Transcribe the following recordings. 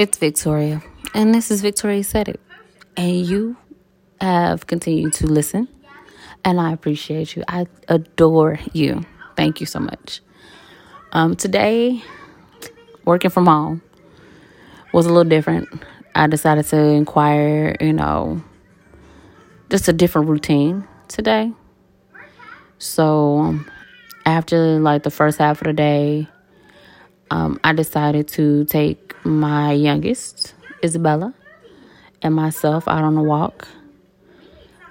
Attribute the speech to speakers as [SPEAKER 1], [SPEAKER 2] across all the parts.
[SPEAKER 1] It's Victoria, and this is Victoria Said It. And you have continued to listen, and I appreciate you. I adore you. Thank you so much. Um, today, working from home was a little different. I decided to inquire, you know, just a different routine today. So, after like the first half of the day, um, I decided to take my youngest, Isabella, and myself out on a walk.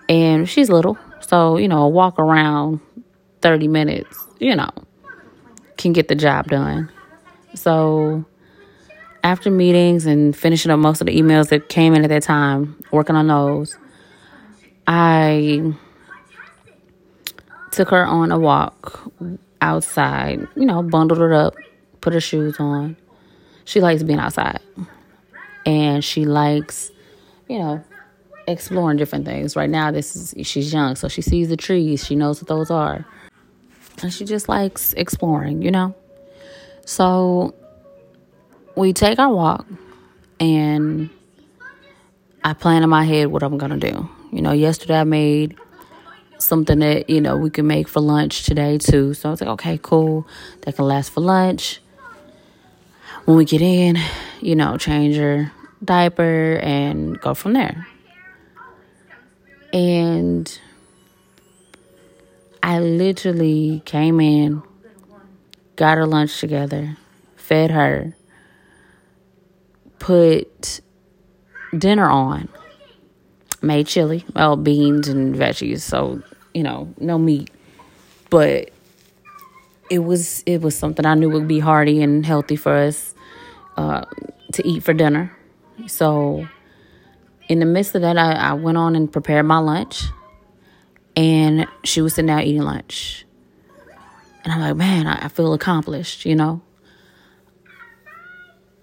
[SPEAKER 1] And she's little, so, you know, a walk around 30 minutes, you know, can get the job done. So, after meetings and finishing up most of the emails that came in at that time, working on those, I took her on a walk outside, you know, bundled her up, put her shoes on. She likes being outside. And she likes, you know, exploring different things. Right now this is she's young, so she sees the trees, she knows what those are. And she just likes exploring, you know? So we take our walk and I plan in my head what I'm gonna do. You know, yesterday I made something that, you know, we can make for lunch today too. So I was like, okay, cool. That can last for lunch when we get in, you know, change her diaper and go from there. And I literally came in, got her lunch together, fed her, put dinner on, made chili, well, beans and veggies, so, you know, no meat. But it was it was something I knew would be hearty and healthy for us uh, to eat for dinner. So, in the midst of that, I, I went on and prepared my lunch, and she was sitting down eating lunch. And I'm like, man, I, I feel accomplished, you know?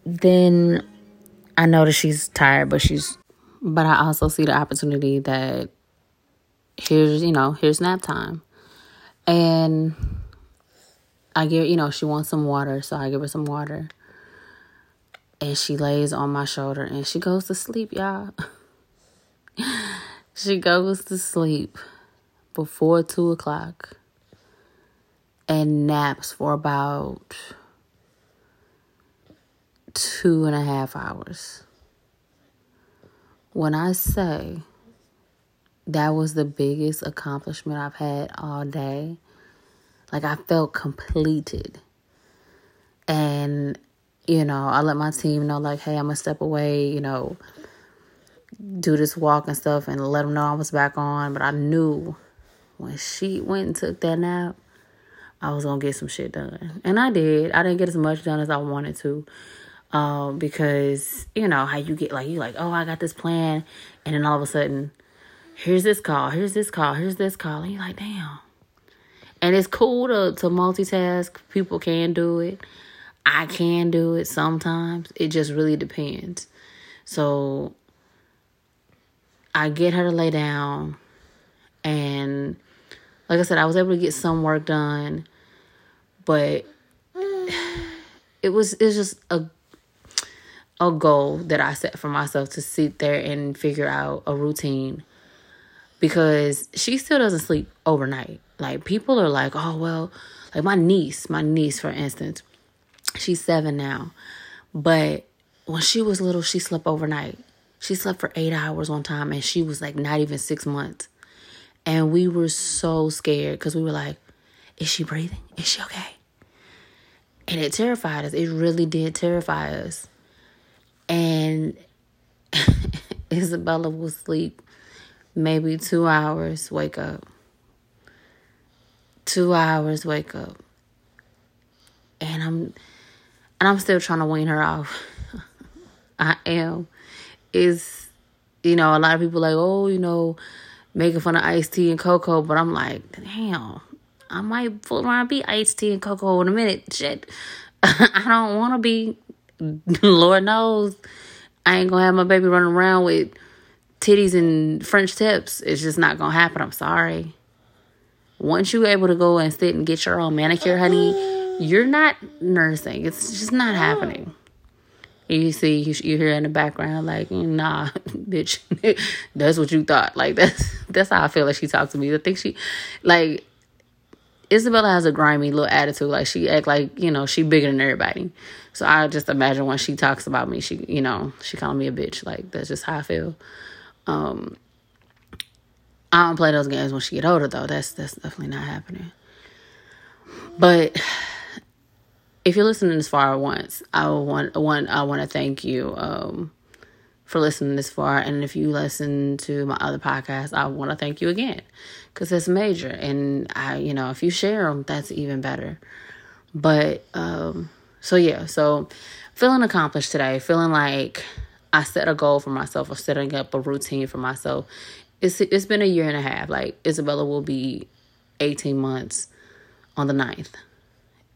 [SPEAKER 1] Then I notice she's tired, but she's, but I also see the opportunity that here's, you know, here's nap time. And I give, you know, she wants some water, so I give her some water and she lays on my shoulder and she goes to sleep, y'all. she goes to sleep before two o'clock and naps for about two and a half hours. When I say that was the biggest accomplishment I've had all day, like I felt completed. And you know, I let my team know, like, hey, I'm gonna step away, you know, do this walk and stuff, and let them know I was back on. But I knew when she went and took that nap, I was gonna get some shit done, and I did. I didn't get as much done as I wanted to, um, because you know how you get like you like, oh, I got this plan, and then all of a sudden, here's this call, here's this call, here's this call, and you're like, damn. And it's cool to to multitask. People can do it. I can do it sometimes. It just really depends. So I get her to lay down and like I said, I was able to get some work done, but it was it's just a a goal that I set for myself to sit there and figure out a routine because she still doesn't sleep overnight. Like people are like, "Oh, well, like my niece, my niece for instance, She's seven now. But when she was little, she slept overnight. She slept for eight hours one time and she was like not even six months. And we were so scared because we were like, is she breathing? Is she okay? And it terrified us. It really did terrify us. And Isabella will sleep maybe two hours, wake up. Two hours, wake up. And I'm and I'm still trying to wean her off. I am. Is you know, a lot of people like, oh, you know, making fun of Ice-T and Coco, but I'm like, damn, I might fool around be Ice-T and Coco in a minute. Shit. I don't wanna be Lord knows I ain't gonna have my baby running around with titties and French tips. It's just not gonna happen. I'm sorry. Once you're able to go and sit and get your own manicure, honey, you're not nursing. It's just not happening. you see, you, you hear in the background, like, nah, bitch, that's what you thought. Like, that's that's how I feel like she talked to me. I think she, like, Isabella has a grimy little attitude. Like, she act like, you know, she bigger than everybody. So I just imagine when she talks about me, she, you know, she calling me a bitch. Like, that's just how I feel. Um, I don't play those games when she get older, though. That's that's definitely not happening. But if you're listening this far once, I want one I want to thank you um, for listening this far. And if you listen to my other podcast, I want to thank you again because it's major. And I, you know, if you share them, that's even better. But um, so yeah, so feeling accomplished today, feeling like I set a goal for myself of setting up a routine for myself. It's it's been a year and a half. Like Isabella will be 18 months on the 9th.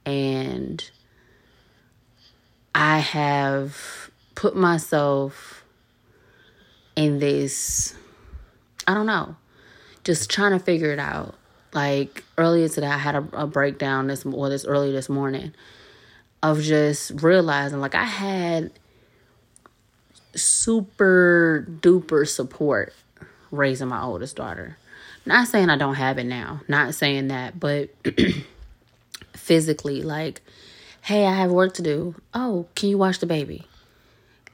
[SPEAKER 1] And I have put myself in this, I don't know, just trying to figure it out. Like earlier today, I had a, a breakdown this or this early this morning of just realizing like I had super duper support raising my oldest daughter. Not saying I don't have it now, not saying that, but physically, like hey, I have work to do. Oh, can you watch the baby?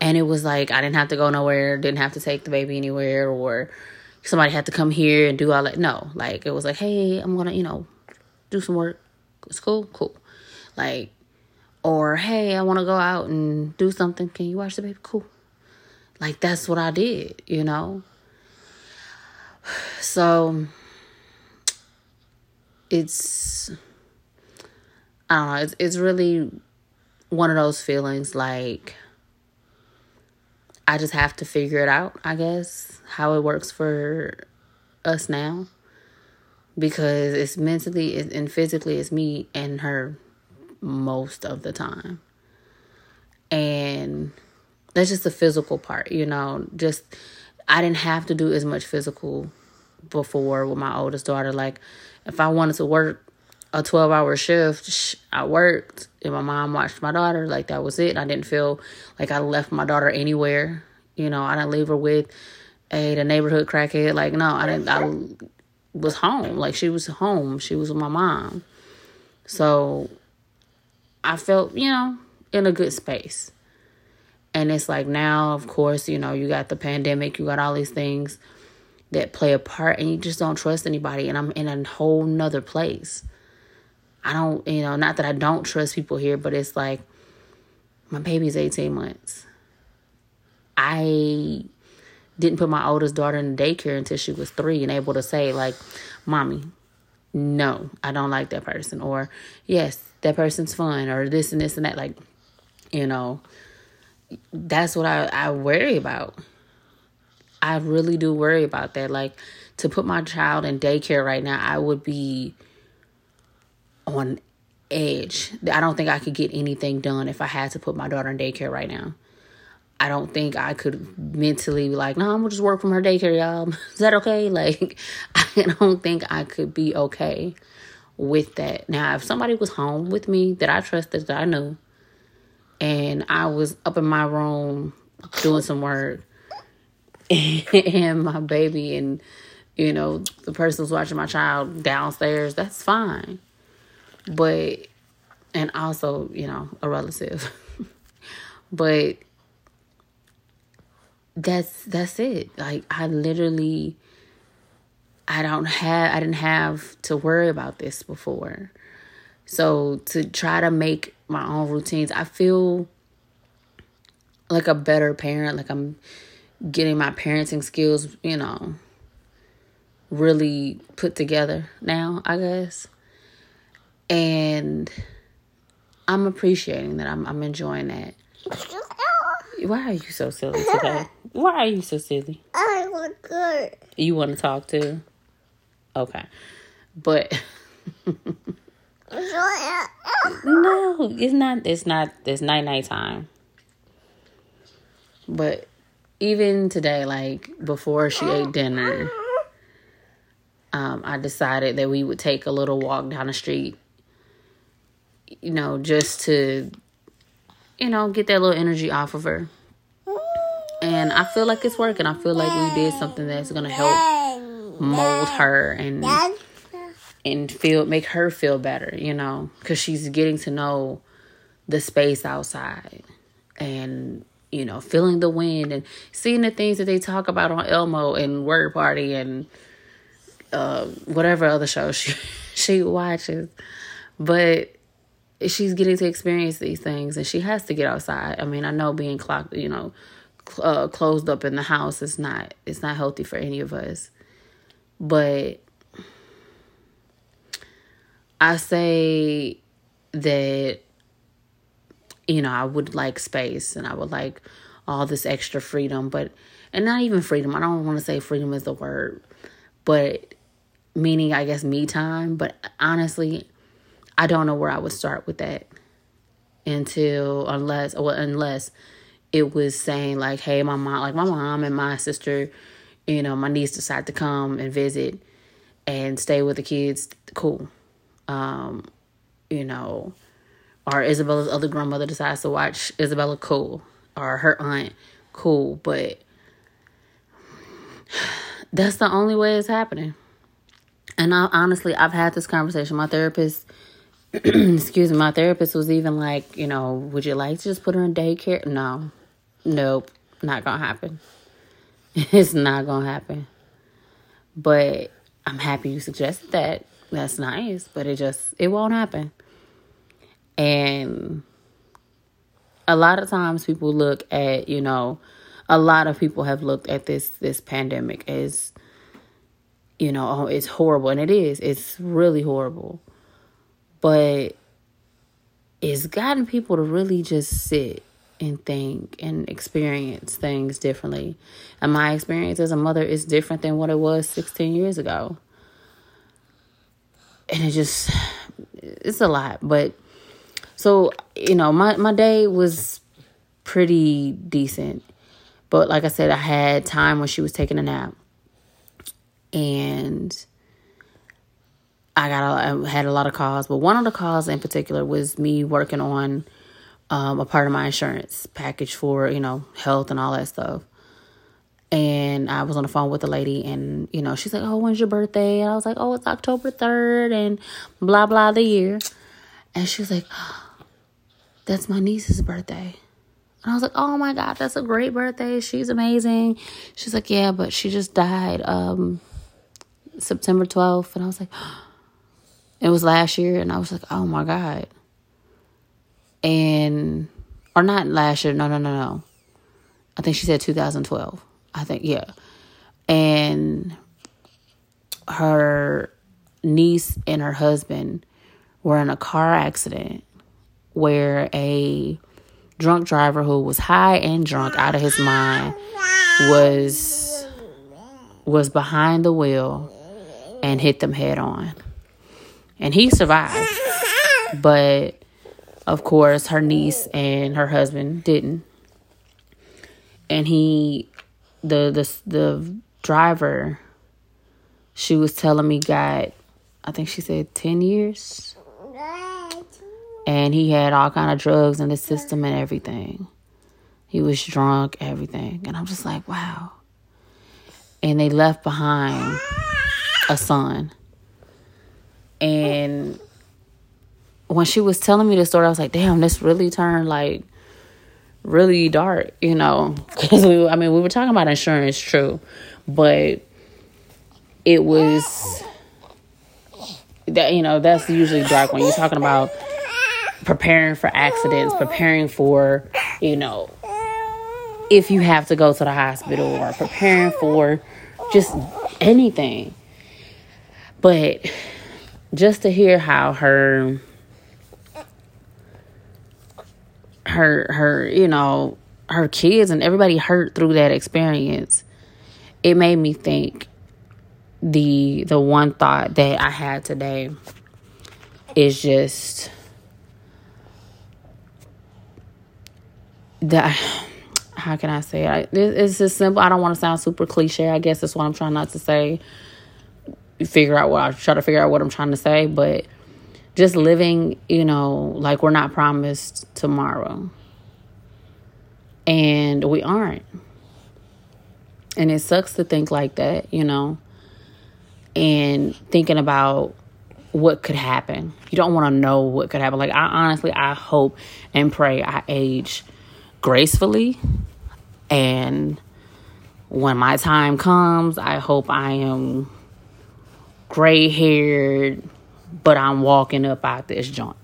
[SPEAKER 1] And it was like I didn't have to go nowhere, didn't have to take the baby anywhere, or somebody had to come here and do all that. No, like it was like, hey, I'm gonna, you know, do some work. It's cool, cool. Like, or hey, I want to go out and do something. Can you watch the baby? Cool. Like that's what I did, you know. So it's I don't know. It's it's really one of those feelings like I just have to figure it out. I guess how it works for us now because it's mentally and physically it's me and her most of the time and that's just the physical part you know just i didn't have to do as much physical before with my oldest daughter like if i wanted to work a 12 hour shift. I worked and my mom watched my daughter. Like that was it. I didn't feel like I left my daughter anywhere. You know, I didn't leave her with a the neighborhood crackhead. Like no, I didn't. I was home. Like she was home. She was with my mom. So I felt, you know, in a good space. And it's like now, of course, you know, you got the pandemic, you got all these things that play a part, and you just don't trust anybody. And I'm in a whole nother place. I don't, you know, not that I don't trust people here, but it's like my baby's 18 months. I didn't put my oldest daughter in daycare until she was three and able to say, like, Mommy, no, I don't like that person. Or, yes, that person's fun. Or this and this and that. Like, you know, that's what I, I worry about. I really do worry about that. Like, to put my child in daycare right now, I would be on edge. I don't think I could get anything done if I had to put my daughter in daycare right now. I don't think I could mentally be like, no, I'm gonna just work from her daycare, y'all. Is that okay? Like, I don't think I could be okay with that. Now, if somebody was home with me that I trusted, that I knew, and I was up in my room doing some work, and my baby and you know the person was watching my child downstairs, that's fine but and also you know a relative. But that's that's it. Like i literally i don't have i didn't have to worry about this before. So to try to make my own routines i feel like a better parent. Like i'm getting my parenting skills you know really put together now i guess and I'm appreciating that. I'm I'm enjoying that. Why are you so silly today? Why are you so silly? I want good. You want to talk to? Okay, but no, it's not. It's not. It's night night time. But even today, like before she ate dinner, um, I decided that we would take a little walk down the street you know, just to you know, get that little energy off of her. And I feel like it's working. I feel like we did something that's gonna help mold her and and feel make her feel better, you know, because she's getting to know the space outside and you know feeling the wind and seeing the things that they talk about on Elmo and Word Party and uh, whatever other show she she watches, but she's getting to experience these things and she has to get outside. I mean, I know being clocked, you know, uh, closed up in the house is not it's not healthy for any of us, but I say that you know, I would like space and I would like all this extra freedom, but and not even freedom. I don't want to say freedom is the word, but meaning I guess me time, but honestly, I don't know where I would start with that until unless well unless it was saying like, hey, my mom like my mom and my sister, you know, my niece decide to come and visit and stay with the kids, cool. Um, you know, or Isabella's other grandmother decides to watch Isabella, cool. Or her aunt, cool. But that's the only way it's happening. And I, honestly, I've had this conversation. My therapist, excuse me, my therapist was even like, you know, would you like to just put her in daycare? No, nope, not gonna happen. it's not gonna happen. But I'm happy you suggested that. That's nice, but it just it won't happen. And a lot of times people look at, you know, a lot of people have looked at this this pandemic as you know, oh, it's horrible and it is. It's really horrible. But it's gotten people to really just sit and think and experience things differently. And my experience as a mother is different than what it was 16 years ago. And it just it's a lot, but so, you know, my, my day was pretty decent. But like I said, I had time when she was taking a nap. And I got a, I had a lot of calls, but one of the calls in particular was me working on um, a part of my insurance package for you know health and all that stuff. And I was on the phone with the lady, and you know she's like, "Oh, when's your birthday?" And I was like, "Oh, it's October third, and blah blah the year." And she was like, that's my niece's birthday. And I was like, oh my God, that's a great birthday. She's amazing. She's like, yeah, but she just died um, September 12th. And I was like, it was last year. And I was like, oh my God. And, or not last year. No, no, no, no. I think she said 2012. I think, yeah. And her niece and her husband were in a car accident where a drunk driver who was high and drunk out of his mind was was behind the wheel and hit them head on. And he survived. But of course her niece and her husband didn't. And he the the the driver she was telling me got I think she said 10 years and he had all kind of drugs in the system and everything. He was drunk, everything, and I'm just like, wow. And they left behind a son. And when she was telling me the story, I was like, damn, this really turned like really dark, you know, because we, I mean, we were talking about insurance, true, but it was that you know that's usually dark when you're talking about preparing for accidents, preparing for, you know, if you have to go to the hospital or preparing for just anything. But just to hear how her her her, you know, her kids and everybody hurt through that experience, it made me think the the one thought that I had today is just that how can I say it? It's just simple. I don't want to sound super cliche. I guess that's what I'm trying not to say. Figure out what I try to figure out what I'm trying to say, but just living, you know, like we're not promised tomorrow. And we aren't. And it sucks to think like that, you know, and thinking about what could happen. You don't want to know what could happen. Like, I honestly, I hope and pray I age gracefully. And when my time comes, I hope I am gray haired, but I'm walking up out this joint.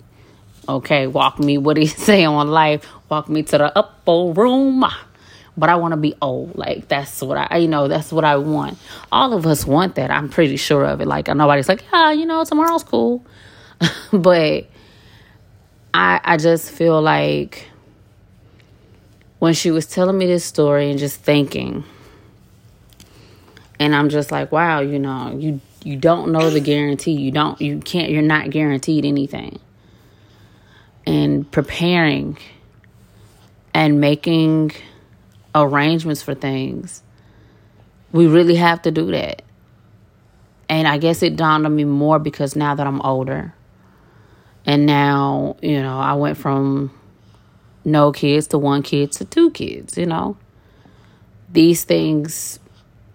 [SPEAKER 1] Okay, walk me, what he say on life? Walk me to the upper room. But I want to be old. Like, that's what I, you know, that's what I want. All of us want that. I'm pretty sure of it. Like, nobody's like, yeah, you know, tomorrow's cool. but I, I just feel like when she was telling me this story and just thinking, and I'm just like, wow, you know, you you don't know the guarantee. You don't you can't you're not guaranteed anything. And preparing and making arrangements for things. We really have to do that. And I guess it dawned on me more because now that I'm older. And now, you know, I went from no kids to one kid to two kids, you know. These things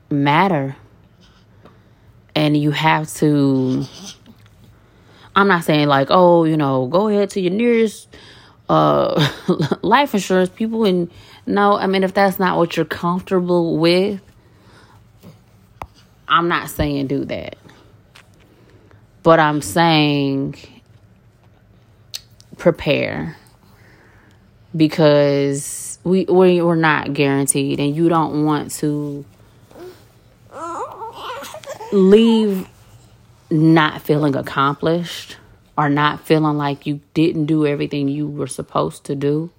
[SPEAKER 1] matter and you have to I'm not saying like, oh, you know, go ahead to your nearest uh life insurance people and no, I mean if that's not what you're comfortable with, I'm not saying do that. But I'm saying prepare because we we we're not guaranteed and you don't want to leave not feeling accomplished or not feeling like you didn't do everything you were supposed to do.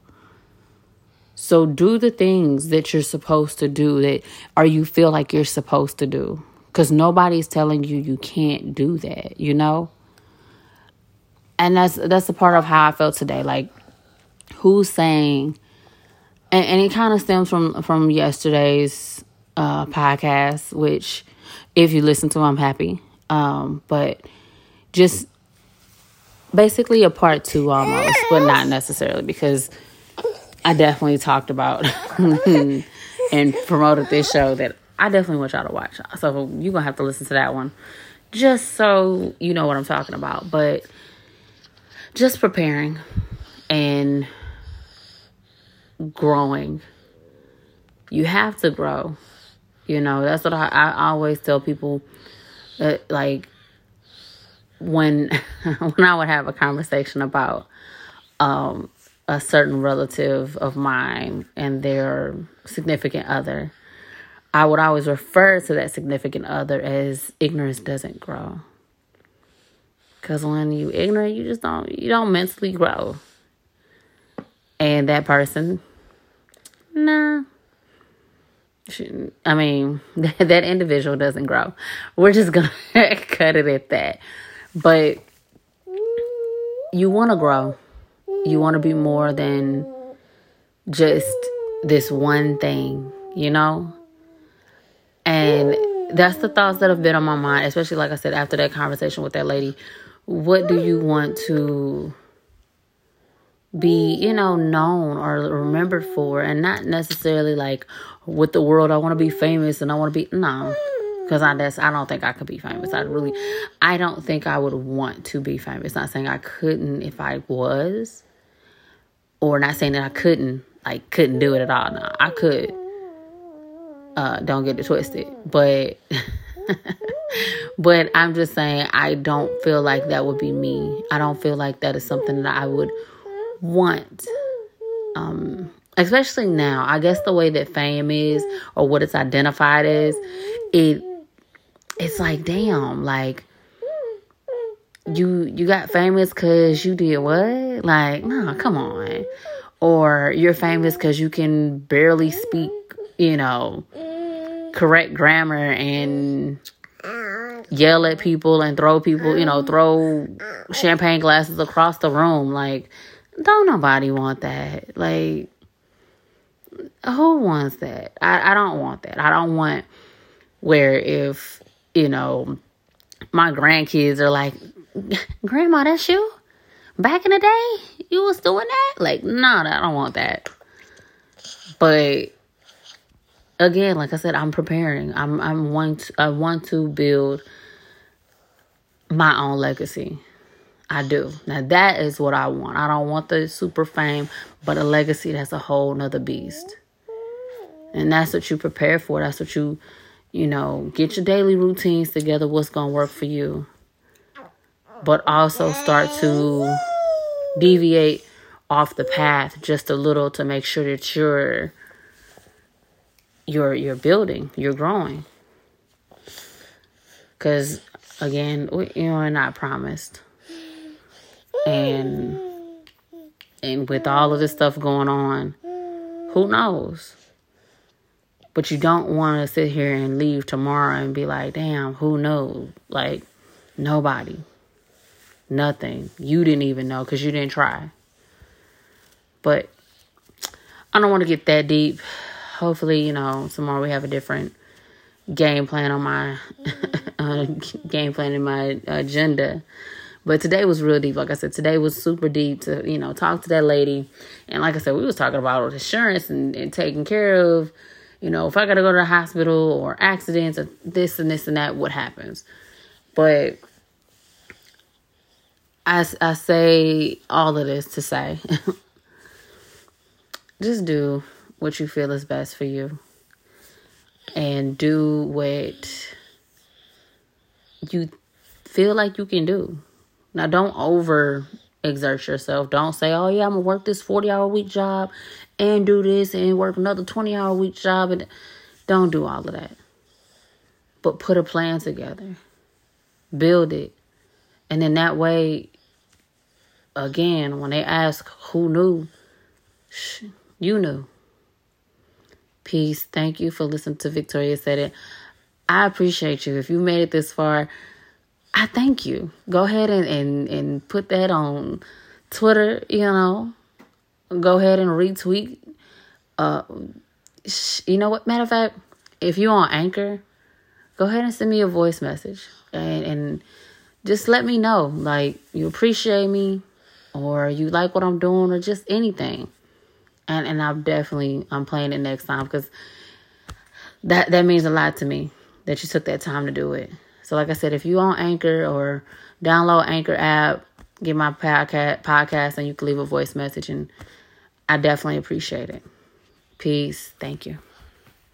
[SPEAKER 1] So do the things that you're supposed to do that or you feel like you're supposed to do cuz nobody's telling you you can't do that, you know? And that's that's the part of how I felt today like who's saying and, and it kind of stems from from yesterday's uh podcast which if you listen to, I'm happy. Um, but just basically a part two almost, but not necessarily because I definitely talked about and promoted this show that I definitely want y'all to watch. So you're gonna have to listen to that one just so you know what I'm talking about. But just preparing and growing. You have to grow. You know, that's what I, I always tell people that like when when I would have a conversation about um a certain relative of mine and their significant other, I would always refer to that significant other as ignorance doesn't grow. Cause when you ignorant, you just don't you don't mentally grow. And that person, nah, I mean, that individual doesn't grow. We're just going to cut it at that. But you want to grow. You want to be more than just this one thing, you know? And that's the thoughts that have been on my mind, especially like I said after that conversation with that lady. What do you want to be, you know, known or remembered for and not necessarily like with the world I want to be famous and I want to be no because I just I don't think I could be famous. I really I don't think I would want to be famous. Not saying I couldn't if I was or not saying that I couldn't like couldn't do it at all. No, I could. Uh don't get it twisted. But but I'm just saying I don't feel like that would be me. I don't feel like that is something that I would want. Um especially now. I guess the way that fame is or what it's identified as it it's like damn like you you got famous because you did what? Like no come on. Or you're famous because you can barely speak you know correct grammar and yell at people and throw people you know throw champagne glasses across the room. Like don't nobody want that. Like, who wants that? I, I don't want that. I don't want where if, you know, my grandkids are like, Grandma, that's you? Back in the day, you was doing that? Like, no, I don't want that. But again, like I said, I'm preparing. I'm I'm want I want to build my own legacy. I do. Now that is what I want. I don't want the super fame, but a legacy that's a whole nother beast. And that's what you prepare for. That's what you, you know, get your daily routines together, what's gonna work for you. But also start to deviate off the path just a little to make sure that you're you're you're building, you're growing. Cause again, we, you know, we're not promised and and with all of this stuff going on, who knows? But you don't want to sit here and leave tomorrow and be like, damn, who knows? Like, nobody. Nothing. You didn't even know because you didn't try. But I don't want to get that deep. Hopefully, you know, tomorrow we have a different game plan on my uh, game plan in my agenda. But today was real deep. Like I said, today was super deep to, you know, talk to that lady. And like I said, we was talking about insurance and, and taking care of, you know, if I got to go to the hospital or accidents or this and this and that, what happens. But I, I say all of this to say, just do what you feel is best for you. And do what you feel like you can do. Now, don't over exert yourself. Don't say, oh, yeah, I'm going to work this 40 hour week job and do this and work another 20 hour week job. And don't do all of that. But put a plan together, build it. And then that way, again, when they ask who knew, you knew. Peace. Thank you for listening to Victoria Said It. I appreciate you. If you made it this far, I thank you. Go ahead and, and, and put that on Twitter, you know. Go ahead and retweet. Uh, you know what? Matter of fact, if you're on Anchor, go ahead and send me a voice message and, and just let me know. Like, you appreciate me or you like what I'm doing or just anything. And and I'm definitely I'm playing it next time because that that means a lot to me that you took that time to do it. So, like I said, if you on Anchor or download Anchor app, get my podcast, podcast, and you can leave a voice message, and I definitely appreciate it. Peace. Thank you.